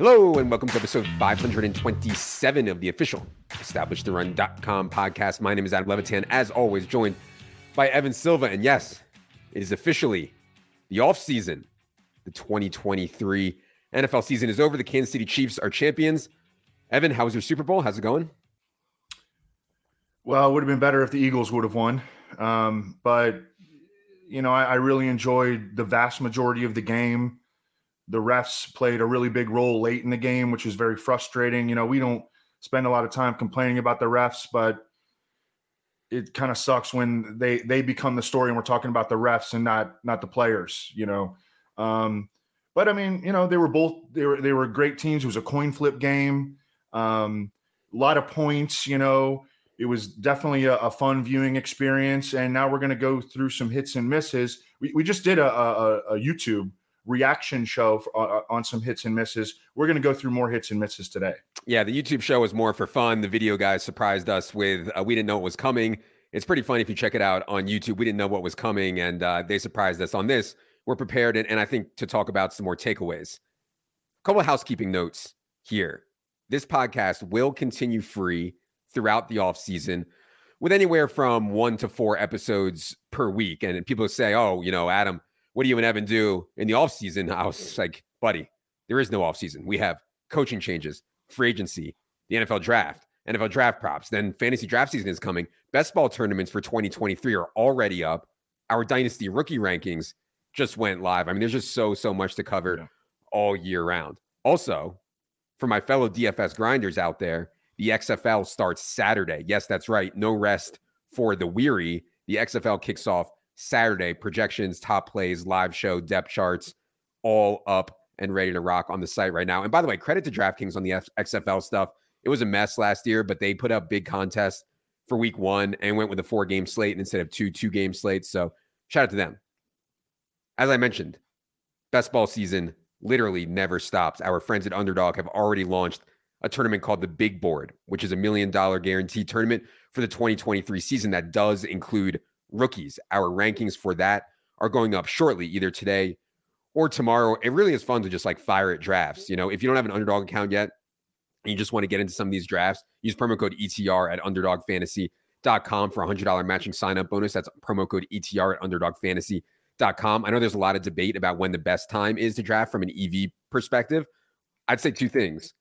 Hello, and welcome to episode 527 of the official EstablishTheRun.com podcast. My name is Adam Levitan, as always, joined by Evan Silva. And yes, it is officially the off season. The 2023 NFL season is over. The Kansas City Chiefs are champions. Evan, how was your Super Bowl? How's it going? Well, it would have been better if the Eagles would have won. Um, but, you know, I, I really enjoyed the vast majority of the game the refs played a really big role late in the game, which is very frustrating. You know, we don't spend a lot of time complaining about the refs, but it kind of sucks when they they become the story and we're talking about the refs and not not the players. You know, um, but I mean, you know, they were both they were they were great teams. It was a coin flip game, um, a lot of points. You know, it was definitely a, a fun viewing experience. And now we're going to go through some hits and misses. We, we just did a, a, a YouTube reaction show for, uh, on some hits and misses. We're going to go through more hits and misses today. Yeah, the YouTube show was more for fun. The video guys surprised us with uh, we didn't know it was coming. It's pretty funny if you check it out on YouTube. We didn't know what was coming, and uh, they surprised us on this. We're prepared, and, and I think to talk about some more takeaways. A couple of housekeeping notes here. This podcast will continue free throughout the off season with anywhere from one to four episodes per week. And people say, "Oh, you know, Adam." What do you and Evan do in the offseason? I was like, buddy, there is no offseason. We have coaching changes, free agency, the NFL draft, NFL draft props. Then fantasy draft season is coming. Best ball tournaments for 2023 are already up. Our dynasty rookie rankings just went live. I mean, there's just so, so much to cover yeah. all year round. Also, for my fellow DFS grinders out there, the XFL starts Saturday. Yes, that's right. No rest for the weary. The XFL kicks off Saturday. Projections, top plays, live show, depth charts, all up and ready to rock on the site right now. And by the way, credit to DraftKings on the F- XFL stuff. It was a mess last year, but they put up big contests for week one and went with a four game slate instead of two two game slates. So shout out to them. As I mentioned, best ball season literally never stops. Our friends at Underdog have already launched a tournament called the Big Board, which is a million dollar guarantee tournament for the 2023 season that does include rookies. Our rankings for that are going up shortly, either today or tomorrow. It really is fun to just like fire at drafts. You know, if you don't have an underdog account yet and you just want to get into some of these drafts, use promo code ETR at underdogfantasy.com for a $100 matching sign up bonus. That's promo code ETR at underdogfantasy.com. I know there's a lot of debate about when the best time is to draft from an EV perspective. I'd say two things.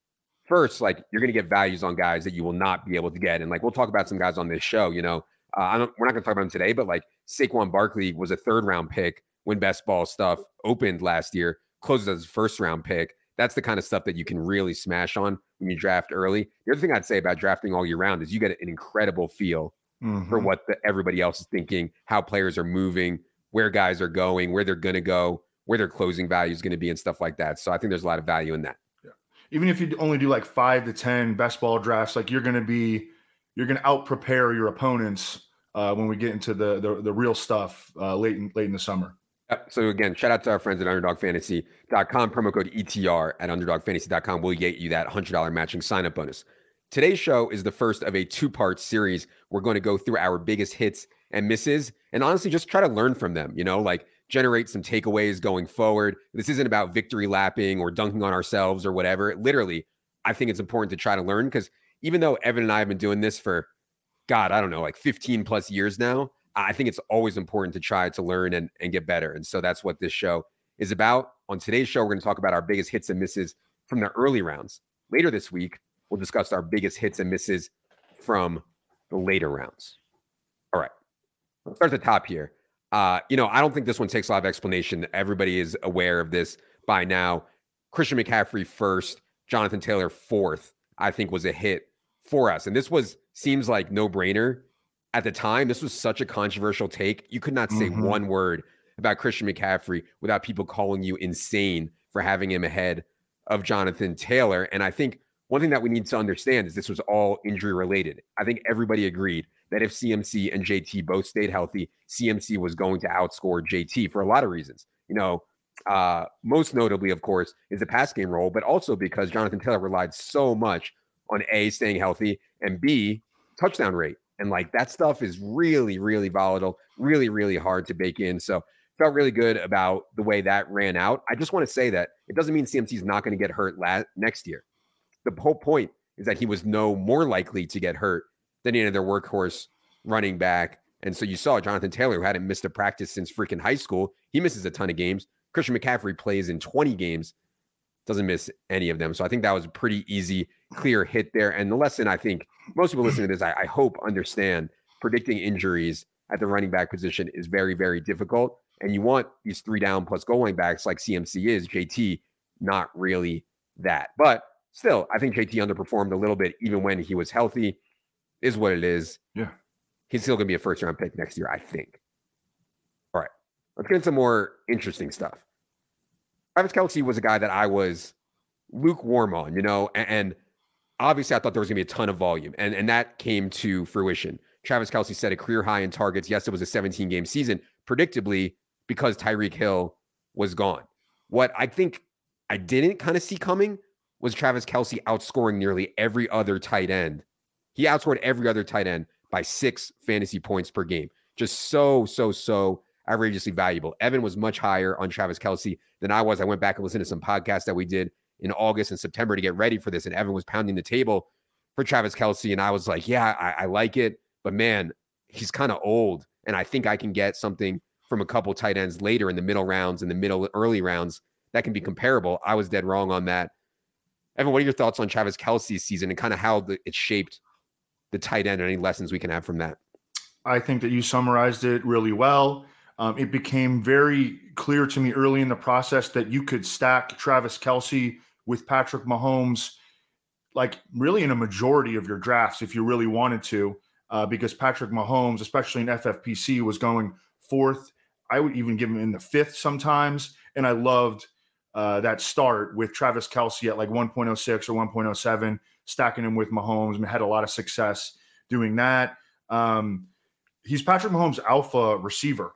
First, like you're going to get values on guys that you will not be able to get. And like we'll talk about some guys on this show, you know, uh, I don't, we're not going to talk about him today, but like Saquon Barkley was a third round pick when best ball stuff opened last year, closes as a first round pick. That's the kind of stuff that you can really smash on when you draft early. The other thing I'd say about drafting all year round is you get an incredible feel mm-hmm. for what the, everybody else is thinking, how players are moving, where guys are going, where they're going to go, where their closing value is going to be, and stuff like that. So I think there's a lot of value in that. Yeah. Even if you only do like five to 10 best ball drafts, like you're going to be you're going to out prepare your opponents uh, when we get into the the, the real stuff uh, late in, late in the summer. Yep. So again, shout out to our friends at UnderdogFantasy.com. Promo code ETR at UnderdogFantasy.com will get you that $100 matching sign-up bonus. Today's show is the first of a two-part series. We're going to go through our biggest hits and misses, and honestly, just try to learn from them. You know, like generate some takeaways going forward. This isn't about victory lapping or dunking on ourselves or whatever. Literally, I think it's important to try to learn because even though Evan and I have been doing this for God, I don't know, like 15 plus years now. I think it's always important to try to learn and, and get better. And so that's what this show is about. On today's show, we're going to talk about our biggest hits and misses from the early rounds. Later this week, we'll discuss our biggest hits and misses from the later rounds. All right. Let's start at the top here. Uh, you know, I don't think this one takes a lot of explanation. Everybody is aware of this by now. Christian McCaffrey first, Jonathan Taylor fourth, I think was a hit for us. And this was seems like no brainer at the time. This was such a controversial take. You could not say mm-hmm. one word about Christian McCaffrey without people calling you insane for having him ahead of Jonathan Taylor. And I think one thing that we need to understand is this was all injury related. I think everybody agreed that if CMC and JT both stayed healthy, CMC was going to outscore JT for a lot of reasons. You know, uh, most notably, of course, is the pass game role, but also because Jonathan Taylor relied so much on A, staying healthy, and B, touchdown rate. And like that stuff is really, really volatile, really, really hard to bake in. So felt really good about the way that ran out. I just want to say that it doesn't mean CMC is not going to get hurt next year. The whole point is that he was no more likely to get hurt than any other workhorse running back. And so you saw Jonathan Taylor, who hadn't missed a practice since freaking high school. He misses a ton of games. Christian McCaffrey plays in 20 games, doesn't miss any of them. So I think that was pretty easy, clear hit there. And the lesson I think most people listening to this, I, I hope understand predicting injuries at the running back position is very, very difficult. And you want these three down plus going backs like CMC is, JT, not really that. But still, I think JT underperformed a little bit even when he was healthy. Is what it is. Yeah. He's still going to be a first round pick next year, I think. All right. Let's get into some more interesting stuff. Travis Kelce was a guy that I was lukewarm on, you know, and, and obviously I thought there was going to be a ton of volume, and, and that came to fruition. Travis Kelce set a career high in targets. Yes, it was a 17 game season, predictably, because Tyreek Hill was gone. What I think I didn't kind of see coming was Travis Kelce outscoring nearly every other tight end. He outscored every other tight end by six fantasy points per game. Just so, so, so outrageously valuable. Evan was much higher on Travis Kelce than I was. I went back and listened to some podcasts that we did in August and September to get ready for this, and Evan was pounding the table for Travis Kelce. And I was like, yeah, I, I like it. But man, he's kind of old. And I think I can get something from a couple tight ends later in the middle rounds, in the middle early rounds that can be comparable. I was dead wrong on that. Evan, what are your thoughts on Travis Kelce's season and kind of how the, it shaped the tight end and any lessons we can have from that? I think that you summarized it really well. Um, it became very clear to me early in the process that you could stack Travis Kelce with Patrick Mahomes, like really in a majority of your drafts if you really wanted to, uh, because Patrick Mahomes, especially in FFPC, was going fourth I would even give him in the fifth sometimes. And I loved uh, that start with Travis Kelce at like 1.06 or 1.07, stacking him with Mahomes and had a lot of success doing that. Um, he's Patrick Mahomes' alpha receiver.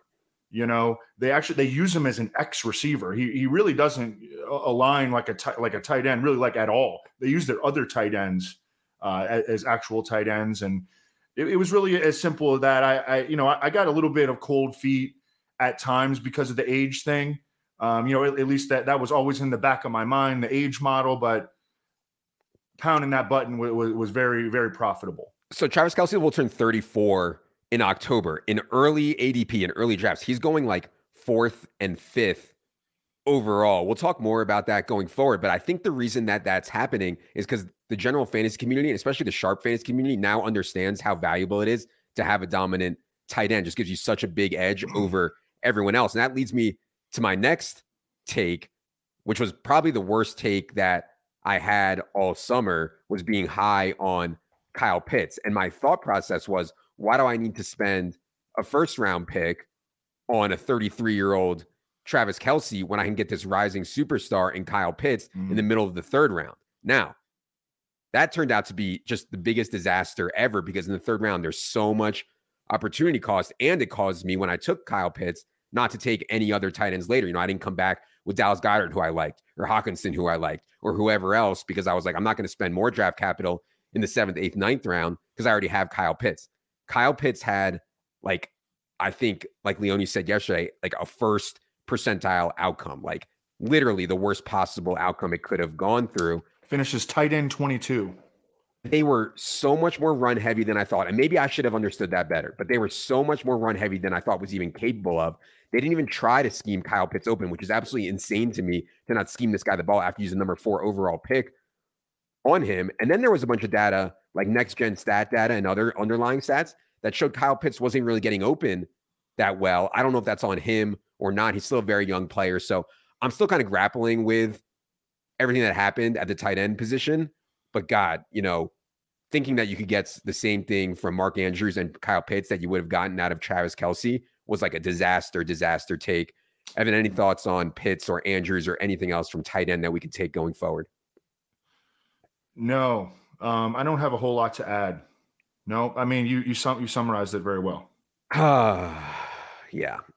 You know, they actually they use him as an X receiver. He, he really doesn't uh, align like a t- like a tight end, really like at all. They use their other tight ends uh, as, actual tight ends, and it, it, was really as simple as that. I, I you know I, I got a little bit of cold feet at times because of the age thing. Um, you know, at, at, least that that was always in the back of my mind, the age model, but pounding that button was, was very, very profitable. So Travis Kelce will turn 34 in October in early ADP in early drafts. He's going like fourth and fifth overall. We'll talk more about that going forward, but I think the reason that that's happening is because the general fantasy community, and especially the sharp fantasy community, now understands how valuable it is to have a dominant tight end. Just gives you such a big edge over everyone else. And that leads me to my next take, which was probably the worst take that I had all summer was being high on Kyle Pitts. And my thought process was, why do I need to spend a first round pick on a 33 year old Travis Kelce when I can get this rising superstar in Kyle Pitts mm-hmm. in the middle of the third round? Now, that turned out to be just the biggest disaster ever because in the third round, there's so much opportunity cost. And it caused me when I took Kyle Pitts not to take any other tight ends later. You know, I didn't come back with Dallas Goedert, who I liked, or Hockenson, who I liked, or whoever else, because I was like, I'm not going to spend more draft capital in the seventh, eighth, ninth round because I already have Kyle Pitts. Kyle Pitts had like, I think, like Leone said yesterday, like a first percentile outcome, like literally the worst possible outcome it could have gone through. Finishes tight end 22 they were so much more run heavy than I thought. And maybe I should have understood that better, but they were so much more run heavy than I thought was even capable of. They didn't even try to scheme Kyle Pitts open, which is absolutely insane to me to not scheme this guy the ball after using number four overall pick on him. And then there was a bunch of data like next gen stat data and other underlying stats that showed Kyle Pitts wasn't really getting open that well. I don't know if that's on him or not. He's still a very young player. So I'm still kind of grappling with everything that happened at the tight end position. But God, you know, thinking that you could get the same thing from Mark Andrews and Kyle Pitts that you would have gotten out of Travis Kelce was like a disaster, disaster take. Evan, any thoughts on Pitts or Andrews or anything else from tight end that we could take going forward? No, um, I don't have a whole lot to add. No, I mean you you sum, you summarized it very well. yeah,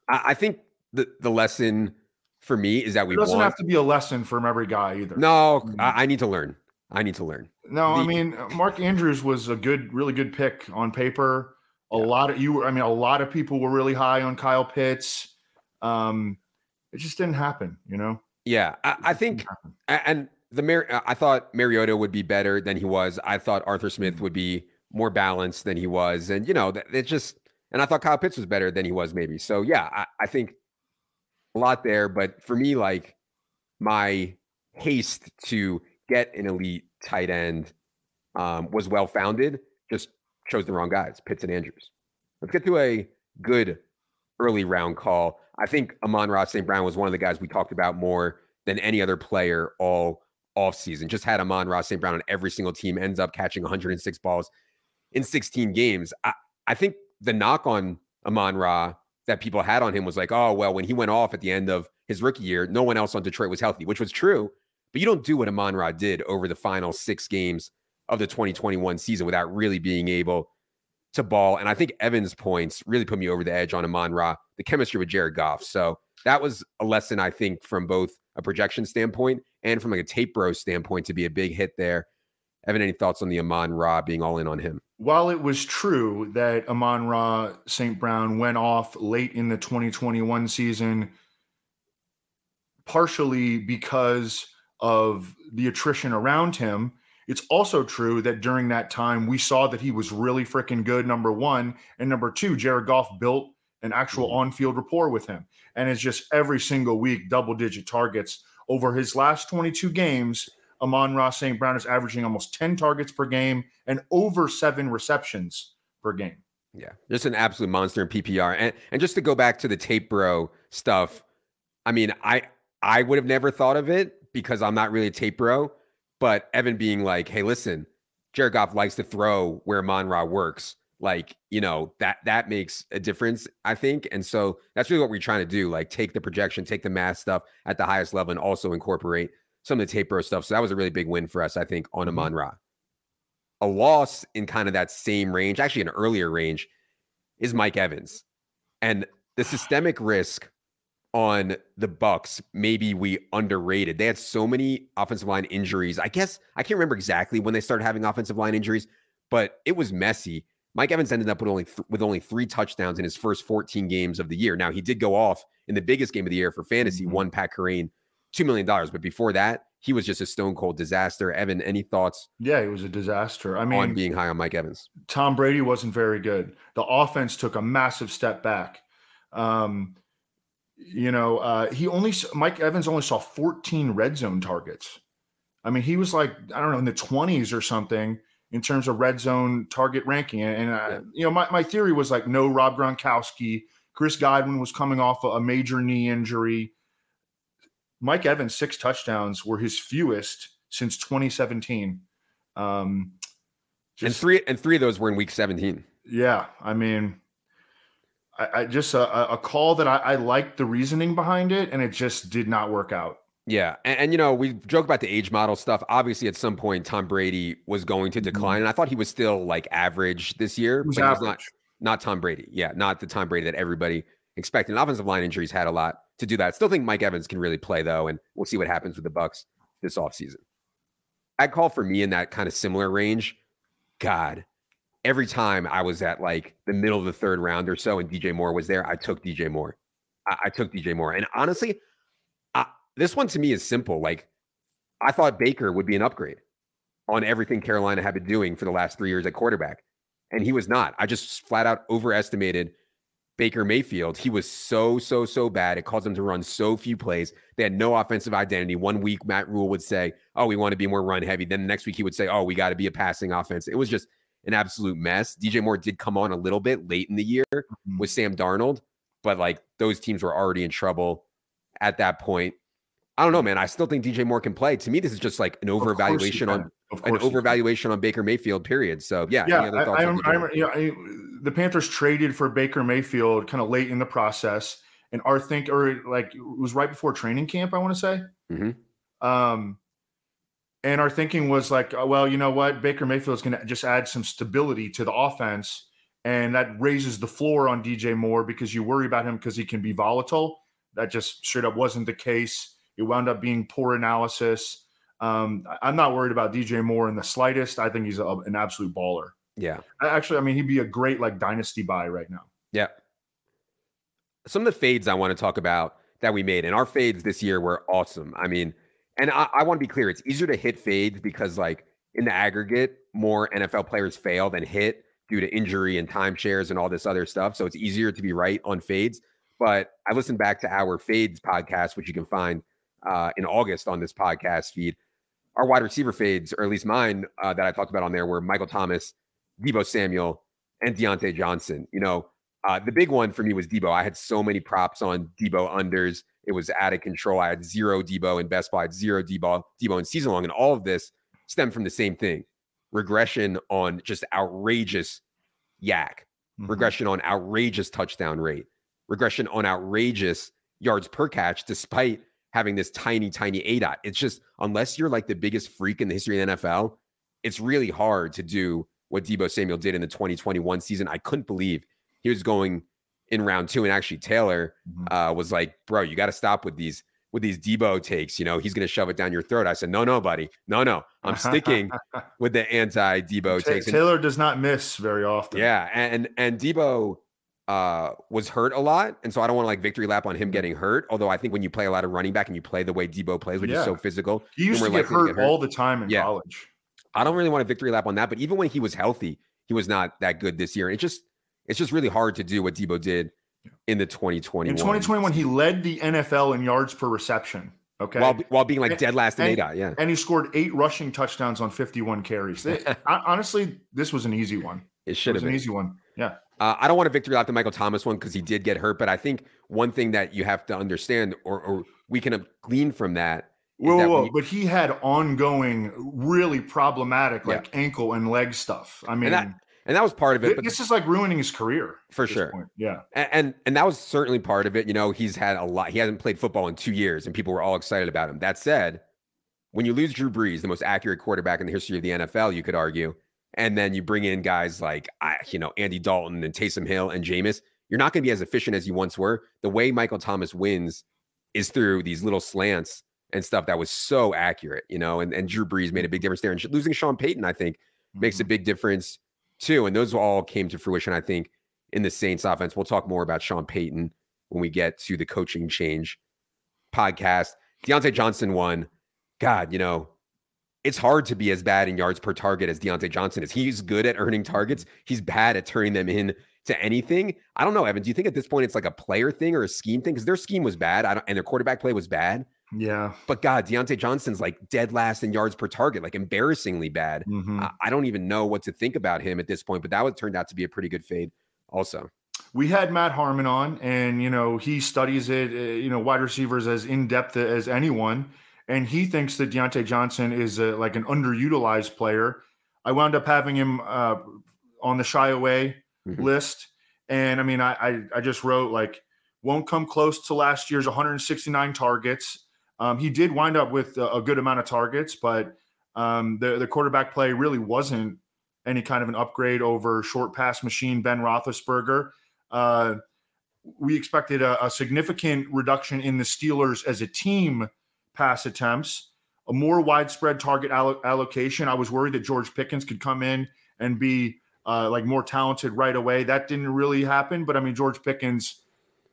I, I, think the the lesson for me is that we it doesn't want... have to be a lesson from every guy either. No, mm-hmm. I, I need to learn. I need to learn. No, the... I mean Mark Andrews was a good, really good pick on paper. A yeah. lot of you, were, I mean, a lot of people were really high on Kyle Pitts. Um, it just didn't happen, you know. Yeah, I, I think, and the Mar- I thought Mariota would be better than he was. I thought Arthur Smith mm-hmm. would be more balanced than he was, and you know, it just. And I thought Kyle Pitts was better than he was, maybe. So yeah, I, I think a lot there. But for me, like my haste to get an elite tight end um, was well founded. Just chose the wrong guys, Pitts and Andrews. Let's get to a good early round call. I think Amon-Ra St. Brown was one of the guys we talked about more than any other player all offseason. Just had Amon-Ra St. Brown on every single team, ends up catching 106 balls in 16 games. I, I think the knock on Amon Ra that people had on him was like, oh, well, when he went off at the end of his rookie year, no one else on Detroit was healthy, which was true. But you don't do what Amon Ra did over the final six games of the 2021 season without really being able to ball. And I think Evan's points really put me over the edge on Amon Ra, the chemistry with Jared Goff. So that was a lesson, I think, from both a projection standpoint and from like a tape bro standpoint to be a big hit there. Evan, any thoughts on the Amon Ra being all in on him? While it was true that Amon Ra St. Brown went off late in the 2021 season, partially because of the attrition around him, it's also true that during that time we saw that he was really freaking good. Number one, and number two, Jared Goff built an actual mm-hmm. on-field rapport with him, and it's just every single week double-digit targets over his last 22 games. Amon-Ra St. Brown is averaging almost 10 targets per game and over seven receptions per game. Yeah, just an absolute monster in PPR. And and just to go back to the tape bro stuff, I mean, I I would have never thought of it because I'm not really a tape bro. But Evan being like, hey, listen, Jared Goff likes to throw where Mon Ra works. Like, you know, that that makes a difference, I think. And so that's really what we're trying to do. Like take the projection, take the math stuff at the highest level, and also incorporate some of the tape bro stuff. So that was a really big win for us, I think, on mm-hmm. Amon Ra. A loss in kind of that same range, actually an earlier range, is Mike Evans. And the systemic risk on the bucks maybe we underrated. They had so many offensive line injuries. I guess I can't remember exactly when they started having offensive line injuries, but it was messy. Mike Evans ended up with only th- with only three touchdowns in his first 14 games of the year. Now he did go off in the biggest game of the year for fantasy, mm-hmm. one Pat Kerrane, two million dollars. But before that, he was just a stone cold disaster. Evan, any thoughts? Yeah, it was a disaster. I mean, on being high on Mike Evans, Tom Brady wasn't very good. The offense took a massive step back. Um, you know, uh, he only Mike Evans only saw 14 red zone targets. I mean, he was like I don't know in the 20s or something in terms of red zone target ranking. And, and uh, you know, my, my theory was like no Rob Gronkowski. Chris Godwin was coming off a major knee injury. Mike Evans six touchdowns were his fewest since 2017. Um, just, and three and three of those were in week 17. Yeah, I mean, I, I just a, a, call that I, I liked the reasoning behind it, and it just did not work out. Yeah, and, and, you know we joke about the age model stuff. Obviously, at some point, Tom Brady was going to mm-hmm. decline, and I thought he was still like average this year, but average. not not Tom Brady. Yeah, not the Tom Brady that everybody expected. And offensive line injuries had a lot to do that. Still think Mike Evans can really play though, and we'll see what happens with the Bucks this offseason. I'd call for me in that kind of similar range. God, every time I was at like the middle of the third round or so and DJ Moore was there, I took DJ Moore. I, I took DJ Moore. And honestly, I, this one to me is simple. Like, I thought Baker would be an upgrade on everything Carolina had been doing for the last three years at quarterback. And he was not. I just flat out overestimated Baker Mayfield. He was so, so, so bad. It caused them to run so few plays. They had no offensive identity. One week, Matt Rhule would say, Oh, we want to be more run heavy. Then the next week, he would say, Oh, we got to be a passing offense. It was just an absolute mess. DJ Moore did come on a little bit late in the year mm-hmm. with Sam Darnold, but like those teams were already in trouble at that point. I don't know, man. I still think DJ Moore can play. To me, this is just like an overvaluation on an overvaluation on Baker Mayfield. Period. So yeah, yeah. I, I, I, you know, I, the Panthers traded for Baker Mayfield kind of late in the process, and our think or like it was right before training camp. I want to say. Mm-hmm. Um, and our thinking was like, uh, well, you know what? Baker Mayfield is going to just add some stability to the offense. And that raises the floor on DJ Moore because you worry about him because he can be volatile. That just straight up wasn't the case. It wound up being poor analysis. Um, I'm not worried about DJ Moore in the slightest. I think he's a, an absolute baller. Yeah. Actually, I mean, he'd be a great like dynasty buy right now. Yeah. some of the fades I want to talk about that we made, and our fades this year were awesome. I mean, and I, I want to be clear, it's easier to hit fades because, like, in the aggregate, more NFL players fail than hit due to injury and timeshares and all this other stuff. So it's easier to be right on fades. But I listened back to our fades podcast, which you can find uh, in August on this podcast feed. Our wide receiver fades, or at least mine uh, that I talked about on there, were Michael Thomas, Deebo Samuel, and Diontae Johnson. You know, uh, the big one for me was Deebo. I had so many props on Deebo unders. It was out of control. I had zero Deebo in best ball, I had zero Deebo, Deebo in season long. And all of this stemmed from the same thing regression on just outrageous YAC, mm-hmm. regression on outrageous touchdown rate, regression on outrageous yards per catch, despite having this tiny, tiny ADOT. It's just, unless you're like the biggest freak in the history of the NFL, it's really hard to do what Deebo Samuel did in the 2021 season. I couldn't believe he was going in round two. And actually, Taylor mm-hmm. uh, was like, bro, you got to stop with these with these Deebo takes. You know, he's going to shove it down your throat. I said, no, no, buddy. No, no. I'm sticking with the anti Deebo takes. Taylor does not miss very often. Yeah. And, and Deebo uh, was hurt a lot. And so I don't want to like victory lap on him getting hurt. Although I think when you play a lot of running back and you play the way Deebo plays, which yeah. is so physical, he used to get hurt, to get hurt, all the time in yeah. college. I don't really want to victory lap on that. But even when he was healthy, he was not that good this year. And it just, it's just really hard to do what Deebo did in the 2021. In 2021, he led the NFL in yards per reception. Okay. While, while being like dead last in ADOT. Yeah. And he scored eight rushing touchdowns on 51 carries. It, honestly, this was an easy one. It should have been an easy one. Yeah. Uh, I don't want to victory lap the Michael Thomas one because he did get hurt, but I think one thing that you have to understand, or, or we can glean from that. Whoa, that whoa, you, but he had ongoing, really problematic, like yeah. ankle and leg stuff. I mean, that, and that was part of it. But this is like ruining his career for sure. Point. Yeah, and, and, and that was certainly part of it. You know, he's had a lot. He hasn't played football in two years, and people were all excited about him. That said, when you lose Drew Brees, the most accurate quarterback in the history of the NFL, you could argue, and then you bring in guys like you know Andy Dalton and Taysom Hill and Jameis, you're not going to be as efficient as you once were. The way Michael Thomas wins is through these little slants and stuff that was so accurate, you know. And and Drew Brees made a big difference there, and losing Sean Payton, I think, mm-hmm. makes a mm-hmm. big difference too. And those all came to fruition, I think, in the Saints offense. We'll talk more about Sean Payton when we get to the coaching change podcast. Diontae Johnson won. God, you know, it's hard to be as bad in yards per target as Diontae Johnson is. He's good at earning targets. He's bad at turning them in to anything. I don't know, Evan. Do you think at this point it's like a player thing or a scheme thing? Because their scheme was bad, and their quarterback play was bad. Yeah. But God, Diontae Johnson's like dead last in yards per target, like embarrassingly bad. Mm-hmm. I, I, don't even know what to think about him at this point, but that would turned out to be a pretty good fade also. We had Matt Harmon on, and, you know, he studies it, uh, you know, wide receivers as in depth as anyone. And he thinks that Diontae Johnson is a, like an underutilized player. I wound up having him uh, on the shy away mm-hmm. list. And I mean, I, I, I just wrote like, won't come close to last year's 169 targets um, he did wind up with a, a good amount of targets, but um, the the quarterback play really wasn't any kind of an upgrade over short pass machine Ben Roethlisberger. Uh, we expected a, a, significant reduction in the Steelers as a team pass attempts, a more widespread target allo- allocation. I was worried that George Pickens could come in and be uh, like more talented right away. That didn't really happen, but I mean George Pickens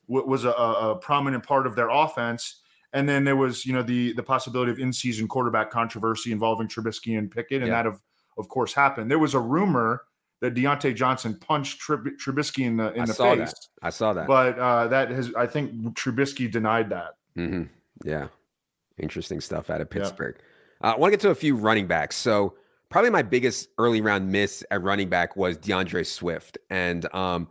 w- was a, a prominent part of their offense. And then there was, you know, the the possibility of in-season quarterback controversy involving Trubisky and Pickett, and yeah. that of of course happened. There was a rumor that Diontae Johnson punched Trub- Trubisky in the in I the face. That. I saw that, but uh, that has I think Trubisky denied that. Mm-hmm. Yeah, interesting stuff out of Pittsburgh. Yeah. Uh, I want to get to a few running backs. So probably my biggest early round miss at running back was D'Andre Swift, and um,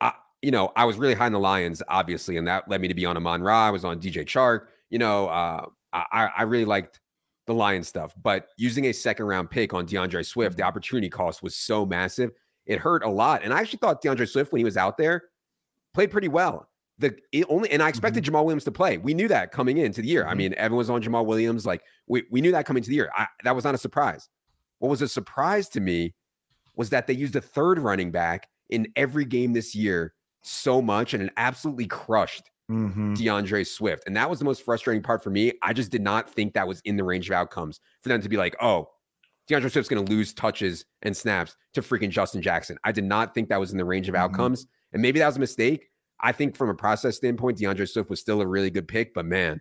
I, you know, I was really high in the Lions, obviously, and that led me to be on Amon Ra. I was on DJ Chark you know, uh, I, I really liked the Lion stuff, but using a second round pick on D'Andre Swift, the mm-hmm. opportunity cost was so massive. It hurt a lot. And I actually thought D'Andre Swift, when he was out there, played pretty well. The only and I expected mm-hmm. Jamaal Williams to play. We knew that coming into the year. Mm-hmm. I mean, everyone's on Jamaal Williams. Like we, we knew that coming to the year. I, that was not a surprise. What was a surprise to me was that they used a third running back in every game this year so much and it absolutely crushed mm-hmm. D'Andre Swift. And that was the most frustrating part for me. I just did not think that was in the range of outcomes for them to be like, oh, D'Andre Swift's going to lose touches and snaps to freaking Justin Jackson. I did not think that was in the range of mm-hmm. outcomes. And maybe that was a mistake. I think from a process standpoint, D'Andre Swift was still a really good pick, but man,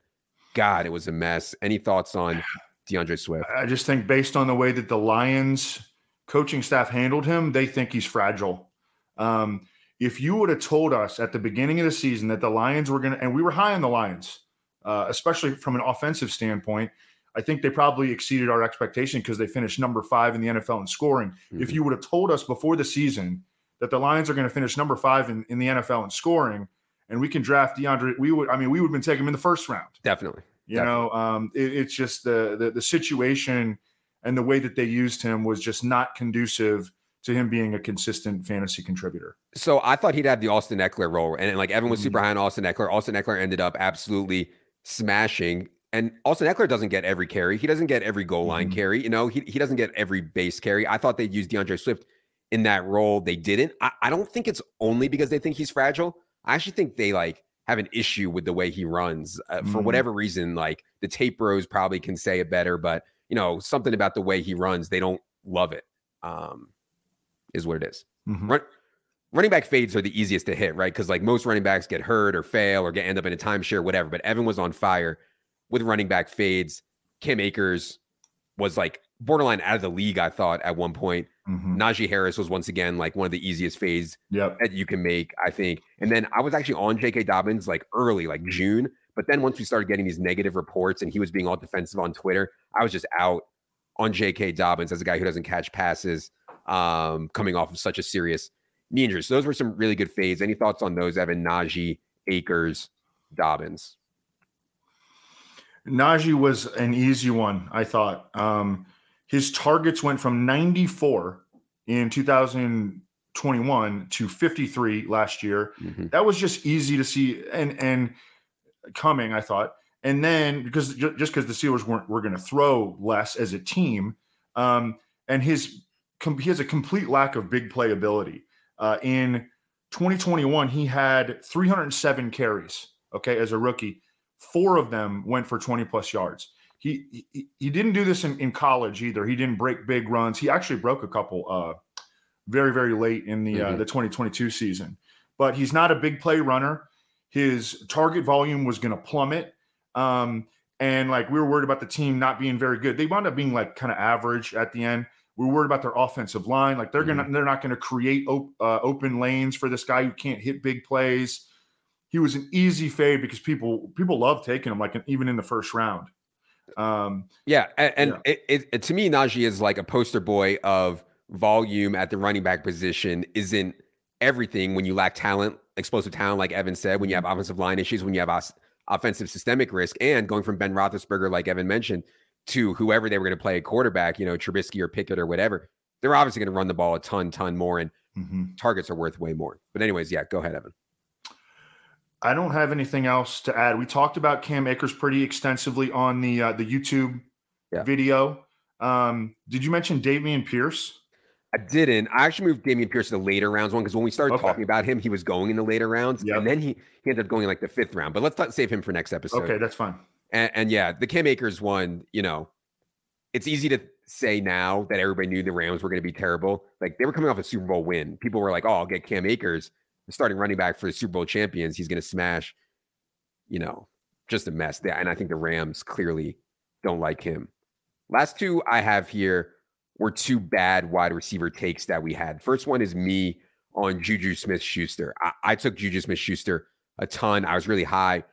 God, it was a mess. Any thoughts on D'Andre Swift? I just think based on the way that the Lions coaching staff handled him, they think he's fragile. Um, if you would have told us at the beginning of the season that the Lions were going to, and we were high on the Lions, uh, especially from an offensive standpoint, I think they probably exceeded our expectation because they finished number five in the NFL in scoring. Mm-hmm. If you would have told us before the season that the Lions are going to finish number five in, in the NFL in scoring, and we can draft D'Andre. we would, I mean, we would have been taking him in the first round. Definitely. You Definitely. know, um, it, it's just the, the the situation and the way that they used him was just not conducive to him being a consistent fantasy contributor. So I thought he'd have the Austin Ekeler role, and, and like everyone was mm-hmm. super high on Austin Ekeler. Austin Ekeler ended up absolutely smashing. And Austin Ekeler doesn't get every carry. He doesn't get every goal line mm-hmm. carry. You know, he, he doesn't get every base carry. I thought they'd use D'Andre Swift in that role. They didn't. I, I don't think it's only because they think he's fragile. I actually think they like have an issue with the way he runs uh, mm-hmm. for whatever reason. Like the tape bros probably can say it better, but you know, something about the way he runs, they don't love it. Um, is what it is. Mm-hmm. Run, running back fades are the easiest to hit, right? Because like most running backs get hurt or fail or get end up in a timeshare, whatever. But Evan was on fire with running back fades. Cam Akers was like borderline out of the league, I thought, at one point. Mm-hmm. Najee Harris was once again like one of the easiest fades yep. that you can make, I think. And then I was actually on J.K. Dobbins like early, like June. But then once we started getting these negative reports and he was being all defensive on Twitter, I was just out on J.K. Dobbins as a guy who doesn't catch passes um, coming off of such a serious knee injury. So those were some really good fades. Any thoughts on those, Evan, Najee, Akers, Dobbins? Najee was an easy one, I thought. Um, his targets went from 94 in 2021 to 53 last year. Mm-hmm. That was just easy to see and and coming, I thought. And then because just because the Steelers weren't were going to throw less as a team, um, and his he has a complete lack of big playability. Uh, in 2021, he had 307 carries. Okay, as a rookie, four of them went for 20 plus yards. He he, he didn't do this in, in college either. He didn't break big runs. He actually broke a couple uh, very very late in the uh, mm-hmm. uh, the 2022 season. But he's not a big play runner. His target volume was going to plummet. Um, and like we were worried about the team not being very good. They wound up being like kind of average at the end. We are worried about their offensive line. Like they're gonna, mm-hmm. they're not gonna create op- uh, open lanes for this guy who can't hit big plays. He was an easy fade because people people love taking him, like even in the first round. Um, yeah, and, and yeah. It, it, to me, Najee is like a poster boy of volume at the running back position. Isn't everything when you lack talent, explosive talent, like Evan said, when you have mm-hmm. offensive line issues, when you have os- offensive systemic risk, and going from Ben Roethlisberger, like Evan mentioned, to whoever they were going to play a quarterback, you know, Trubisky or Pickett or whatever, they're obviously going to run the ball a ton, ton more, and mm-hmm. targets are worth way more. But anyways, yeah, go ahead, Evan. I don't have anything else to add. We talked about Cam Akers pretty extensively on the uh, the YouTube yeah. video. Um, did you mention Dameon Pierce? I didn't. I actually moved Dameon Pierce to the later rounds one because when we started okay. talking about him, he was going in the later rounds, yep. and then he he ended up going in like the fifth round. But let's not save him for next episode. Okay, that's fine. And, and, yeah, the Cam Akers one, you know, it's easy to say now that everybody knew the Rams were going to be terrible. Like they were coming off a Super Bowl win. People were like, "Oh, I'll get Cam Akers, the starting running back for the Super Bowl champions. He's going to smash." You know, just a mess. And I think the Rams clearly don't like him. Last two I have here were two bad wide receiver takes that we had. First one is me on Juju Smith Schuster. I, I took Juju Smith Schuster a ton. I was really high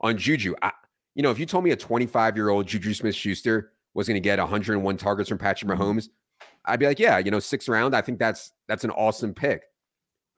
on Juju. I, you know, if you told me a 25 year old Juju Smith Schuster was going to get 101 targets from Patrick. Mahomes, I'd be like, yeah, you know, sixth round. I think that's that's an awesome pick.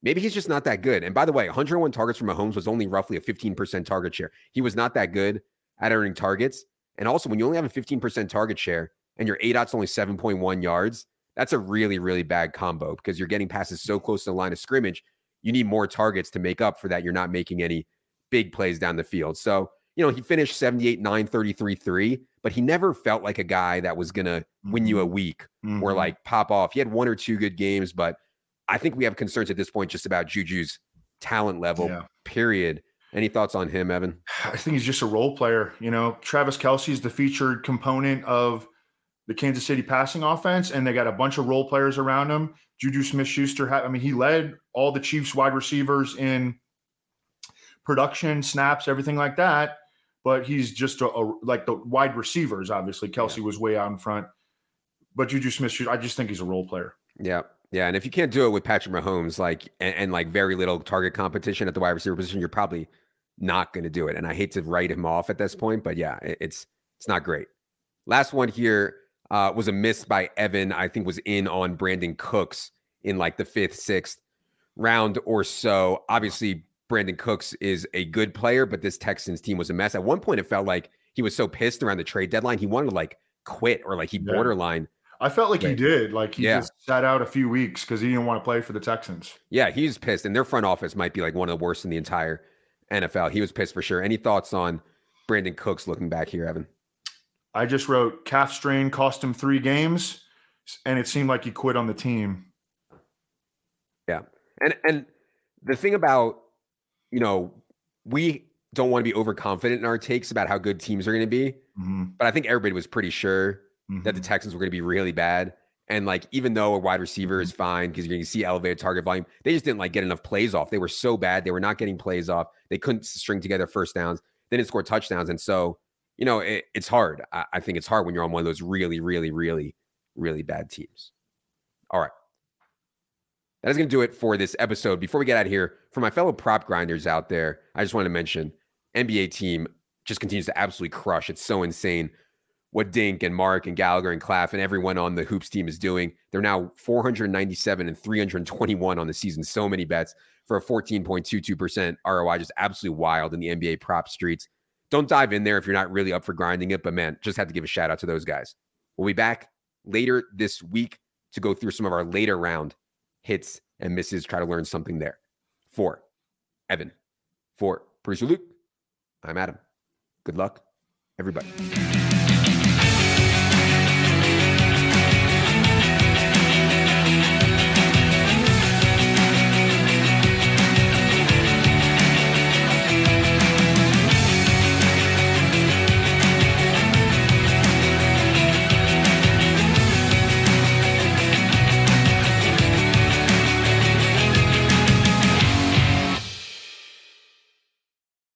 Maybe he's just not that good. And by the way, 101 targets from Mahomes was only roughly a 15% target share. He was not that good at earning targets. And also, when you only have a 15% target share and your ADOT's only 7.1 yards, that's a really, really bad combo because you're getting passes so close to the line of scrimmage. You need more targets to make up for that. You're not making any big plays down the field. So you know, he finished 78, 9, 33, 3, but he never felt like a guy that was going to win you a mm-hmm. week mm-hmm. or like pop off. He had one or two good games, but I think we have concerns at this point just about Juju's talent level, yeah. period. Any thoughts on him, Evan? I think he's just a role player. You know, Travis Kelce is the featured component of the Kansas City passing offense, and they got a bunch of role players around him. Juju Smith Schuster, I mean, he led all the Chiefs wide receivers in production, snaps, everything like that. But he's just a, a like the wide receivers. Obviously, Kelce yeah. was way out in front, but Juju Smith, I just think he's a role player. Yeah, yeah, and if you can't do it with Patrick Mahomes, like and, and like very little target competition at the wide receiver position, you're probably not going to do it. And I hate to write him off at this point, but yeah, it, it's it's not great. Last one here uh, was a miss by Evan. I think was in on Brandin Cooks in like the fifth, sixth round or so. Obviously, Brandin Cooks is a good player, but this Texans team was a mess. At one point, it felt like he was so pissed around the trade deadline, he wanted to like quit or like he borderline I felt like he did. Like he yeah. just sat out a few weeks because he didn't want to play for the Texans. Yeah, he's pissed. And their front office might be like one of the worst in the entire NFL. He was pissed for sure. Any thoughts on Brandin Cooks looking back here, Evan? I just wrote calf strain cost him three games, and it seemed like he quit on the team. Yeah. And and the thing about, you know, we don't want to be overconfident in our takes about how good teams are going to be. Mm-hmm. But I think everybody was pretty sure mm-hmm. that the mm-hmm. Texans were going to be really bad. And like, even though a wide receiver is mm-hmm. fine because you're going to see elevated target volume, they just didn't like get enough plays off. They were so bad. They were not getting plays off. They couldn't string together first downs. They didn't score touchdowns. And so, you know, it, it's hard. I, I think it's hard when you're on one of those really, really, really, really bad teams. All right. That is going to do it for this episode. Before we get out of here, for my fellow prop grinders out there, I just want to mention NBA team just continues to absolutely crush. It's so insane what Dink and Mark and Gallagher and Claff and everyone on the Hoops team is doing. They're now 497 and 321 on the season. So many bets for a 14.22% ROI. Just absolutely wild in the NBA prop streets. Don't dive in there if you're not really up for grinding it. But man, just had to give a shout out to those guys. We'll be back later this week to go through some of our later round hits and misses, try to learn something there. For Evan, for producer Luke, I'm Adam. Good luck, everybody.